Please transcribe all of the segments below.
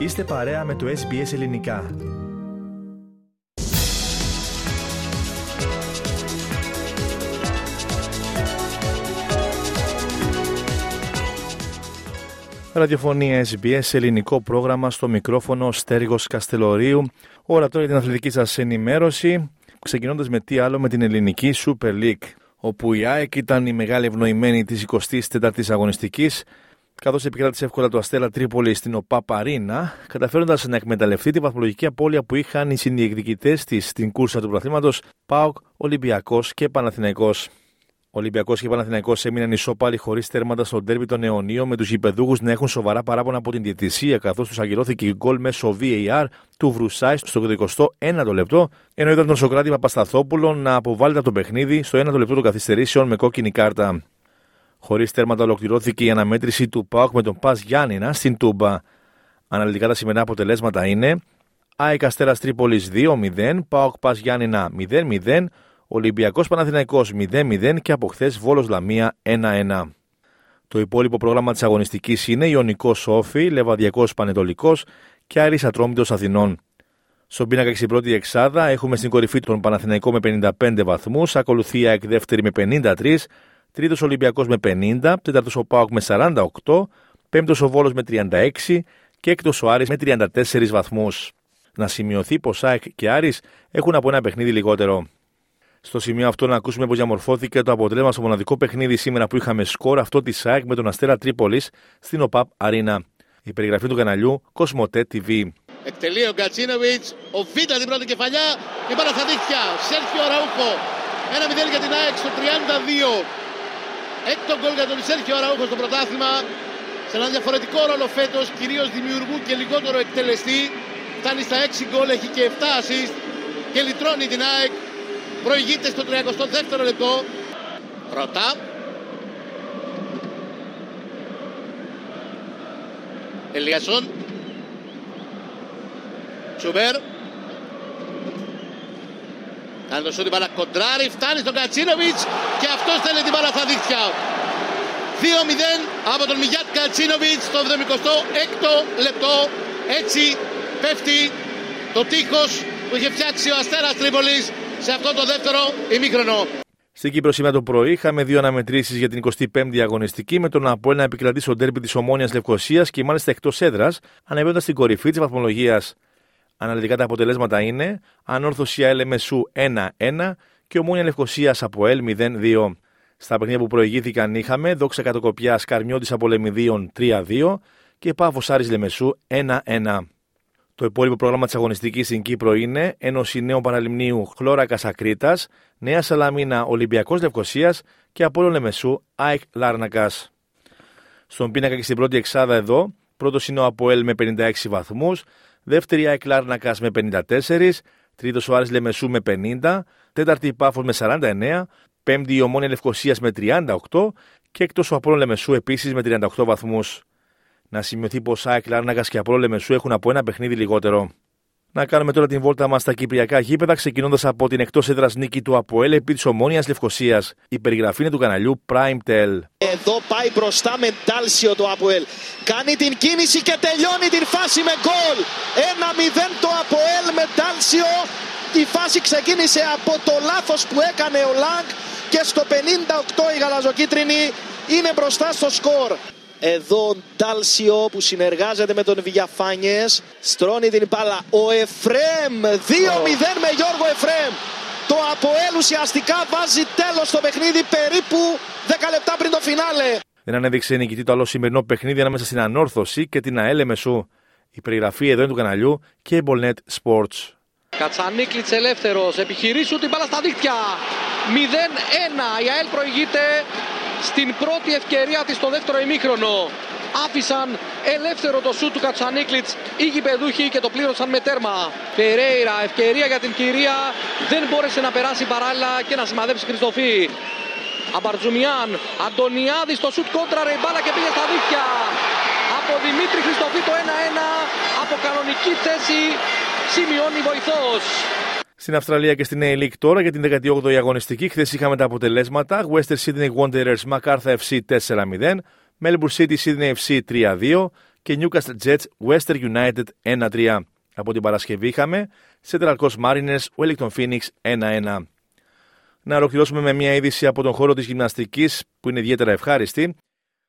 Είστε παρέα με το SBS Ελληνικά. Ραδιοφωνία SBS, ελληνικό πρόγραμμα στο μικρόφωνο Στέργος Καστελορίου. Ώρα τώρα για την αθλητική σας ενημέρωση, ξεκινώντας με τι άλλο με την ελληνική Super League, όπου η ΑΕΚ ήταν η μεγάλη ευνοημένη της 24ης αγωνιστικής καθώς επικράτησε εύκολα το Αστέρα Τρίπολη στην ΟΠΑΠΑΡΗΝΑ, καταφέροντας να εκμεταλλευτεί τη βαθμολογική απώλεια που είχαν οι συνδιεκδικητές της στην κούρσα του πρωταθλήματο ΠΑΟΚ, Ολυμπιακός και Παναθηναϊκός. Ολυμπιακός και Παναθηναϊκός έμειναν ισόπαλοι χωρίς τέρματα στον τέρμι των αιωνίων, με τους γηπεδούχους να έχουν σοβαρά παράπονα από την διαιτησία, καθώς τους αγυρώθηκε γκολ μέσω VAR του Βρουσάη στο 21ο λεπτό, ενώ είδαν τον Σοκράτη Παπασταθόπουλο να αποβάλλεται από το παιχνίδι στο 1ο λεπτό των καθυστερήσεων με κόκκινη κάρτα. Χωρίς τέρματα ολοκληρώθηκε η αναμέτρηση του ΠΑΟΚ με τον Πας Γιάννηνα στην Τούμπα. Αναλυτικά τα σημερινά αποτελέσματα είναι ΑΕΚ Αστέρας Τρίπολης 2-0, ΠΑΟΚ Πας Γιάννηνα 0-0, Ολυμπιακός Παναθηναϊκός 0-0 και από χθες Βόλος Λαμία 1-1. Το υπόλοιπο πρόγραμμα της αγωνιστικής είναι Ιωνικός Σόφι, Λεβαδιακός Πανετολικός και Άρης Ατρόμητος Αθηνών. Στον πίνακα και στην πρώτη εξάδα έχουμε στην κορυφή τον Παναθηναϊκό με 55 βαθμούς, ακολουθεί η ΑΕΚ δεύτερη με 53, τρίτος Ολυμπιακός με 50, τέταρτος ο Πάοκ με 48, πέμπτος ο Βόλος με 36 και έκτος ο Άρης με 34 βαθμούς. Να σημειωθεί πως ΑΕΚ και Άρης έχουν από ένα παιχνίδι λιγότερο. Στο σημείο αυτό να ακούσουμε πώ διαμορφώθηκε το αποτέλεσμα στο μοναδικό παιχνίδι σήμερα που είχαμε σκορ αυτό της ΑΕΚ με τον Αστέρα Τρίπολης στην ΟΠΑΠ Αρίνα. Η περιγραφή του καναλιού Κοσμοτέ TV. Εκτελεί ο Γκατσίνοβιτς, ο Βίτα την πρώτη κεφαλιά, η μπάλα στα δίχτυα. Σέρχιο Ραούχο. 1-0 για την ΑΕΚ στο 32. Έκτο γκολ για τον Σέρχιο Αραούχο στο πρωτάθλημα. Σε έναν διαφορετικό ρόλο φέτος, κυρίως δημιουργού και λιγότερο εκτελεστή. Φτάνει στα 6 γκολ, έχει και 7 assist και λυτρώνει την ΑΕΚ. Προηγείται στο 32ο λεπτό. Ρωτά. Ελιασόν. Τσουμπέρ. Κάνει το σούτι μπαλά κοντράρι, φτάνει στον Κατσίνοβιτς και αυτός στέλνει την μπάλα στα δίχτυα. 2-0 από τον Μιγιάτ Κατσίνοβιτς στο 76ο λεπτό. Έτσι πέφτει το τείχος που είχε φτιάξει ο Αστέρας Τρίπολης σε αυτό το δεύτερο ημίχρονο. Στην Κύπρο σήμερα το πρωί είχαμε δύο αναμετρήσεις για την 25η αγωνιστική με τον Απόελ να επικρατεί στον τέρπι της Ομόνιας Λευκοσίας και μάλιστα εκτός έδρας, ανεβαίνοντας στην κορυφή της βαθμολογίας. Αναλυτικά τα αποτελέσματα είναι Ανόρθωση ΑΕΛ 1-1 και Ομόνια Λευκοσία από ΕΛ 0-2. Στα παιχνίδια που προηγήθηκαν είχαμε Δόξα Κατοκοπιά Καρμιώτη από Λεμιδίων 3-2 και Πάφο Άρης Λεμεσού 1-1. Το υπόλοιπο πρόγραμμα της αγωνιστικής στην Κύπρο είναι Ένωση Νέου Παραλιμνίου Χλώρα Κασακρίτα, Νέα Σαλαμίνα Ολυμπιακός Λευκοσίας και Απόλυτο Λεμεσού ΑΕΚ Λάρνακας. Στον πίνακα και στην πρώτη εξάδα εδώ, πρώτος είναι ο Αποέλ με 56 βαθμούς, Δεύτερη ΑΕΚ Λάρνακας με 54. Τρίτος ο Άρης Λεμεσού με 50. Τέταρτη η Πάφος με 49. Πέμπτη η Ομόνια Λευκοσίας με 38. Και εκτός ο Απόλων Λεμεσού επίσης με 38 βαθμούς. Να σημειωθεί πως ΑΕΚ Λάρνακας και Απόλων Λεμεσού έχουν από ένα παιχνίδι λιγότερο. Να κάνουμε τώρα την βόλτα μας στα κυπριακά γήπεδα, ξεκινώντας από την εκτός έδρας νίκη του Αποέλ επί της Ομόνιας Λευκοσίας. Η περιγραφή είναι του καναλιού Prime Tel. Εδώ πάει μπροστά με Ντάλσιο το Αποέλ. Κάνει την κίνηση και τελειώνει την φάση με γκολ. 1-0 το Αποέλ με Ντάλσιο. Η φάση ξεκίνησε από το λάθος που έκανε ο Λάγκ και στο 58 η γαλαζοκίτρινη είναι μπροστά στο σκορ. Εδώ ο Ντάλσιο που συνεργάζεται με τον Βηγιαφάνιες στρώνει την μπάλα. Ο Εφρέμ 2-0 με Γιώργο Εφρέμ. Το Αποέλ ουσιαστικά βάζει τέλος στο παιχνίδι περίπου 10 λεπτά πριν το φινάλε. Δεν ανέδειξε νικητή το άλλο σημερινό παιχνίδι ανάμεσα στην Ανόρθωση και την ΑΕΛ Μεσού. Η περιγραφή εδώ είναι του καναλιού Cablenet Sports. Κατσανίκλιτς ελεύθερος, επιχειρήσου την μπάλα στα δίκτυα. 0-1, η ΑΕΛ προηγείται στην πρώτη ευκαιρία της στο δεύτερο ημίχρονο. Άφησαν ελεύθερο το σούτ του Κατσανίκλιτς οι γηπεδούχοι και το πλήρωσαν με τέρμα. Περέιρα, ευκαιρία για την κυρία, δεν μπόρεσε να περάσει παράλληλα και να σημαδέψει Χριστοφή. Αμπαρτζουμιάν, Αντωνιάδης στο σουτ κόντρα, ρε μπάλα και πήγε στα δίχτυα. Από Δημήτρη Χριστοφή το 1-1, από κανονική θέση σημειώνει βοηθός. Στην Αυστραλία και στην A-League τώρα για την 18η αγωνιστική. Χθες είχαμε τα αποτελέσματα. Western Sydney Wanderers Macarthur FC 4-0. Melbourne City Sydney FC 3-2. και Newcastle Jets Western United 1-3. Από την Παρασκευή είχαμε Central Coast Mariners Wellington Phoenix 1-1. Να ολοκληρώσουμε με μια είδηση από τον χώρο της γυμναστικής που είναι ιδιαίτερα ευχάριστη.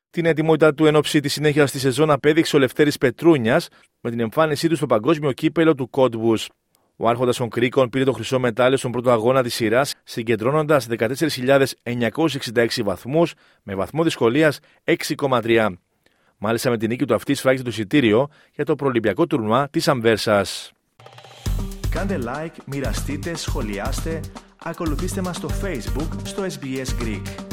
Την ετοιμότητα του εν ώψη της συνέχειας στη σεζόν απέδειξε ο Λευτέρης Πετρούνιας με την εμφάνισή του στο παγκόσμιο κύπελο του Κόντβου. Ο Άρχοντας των Κρίκων πήρε το χρυσό μετάλλιο στον πρώτο αγώνα της σειράς, συγκεντρώνοντας 14.966 βαθμούς με βαθμό δυσκολίας 6,3. Μάλιστα με την νίκη του αυτή σφράγισε το εισιτήριο για το προολυμπιακό τουρνουά της Αμβέρσας. Κάντε like, μοιραστείτε, σχολιάστε, ακολουθήστε μας στο Facebook στο SBS Greek.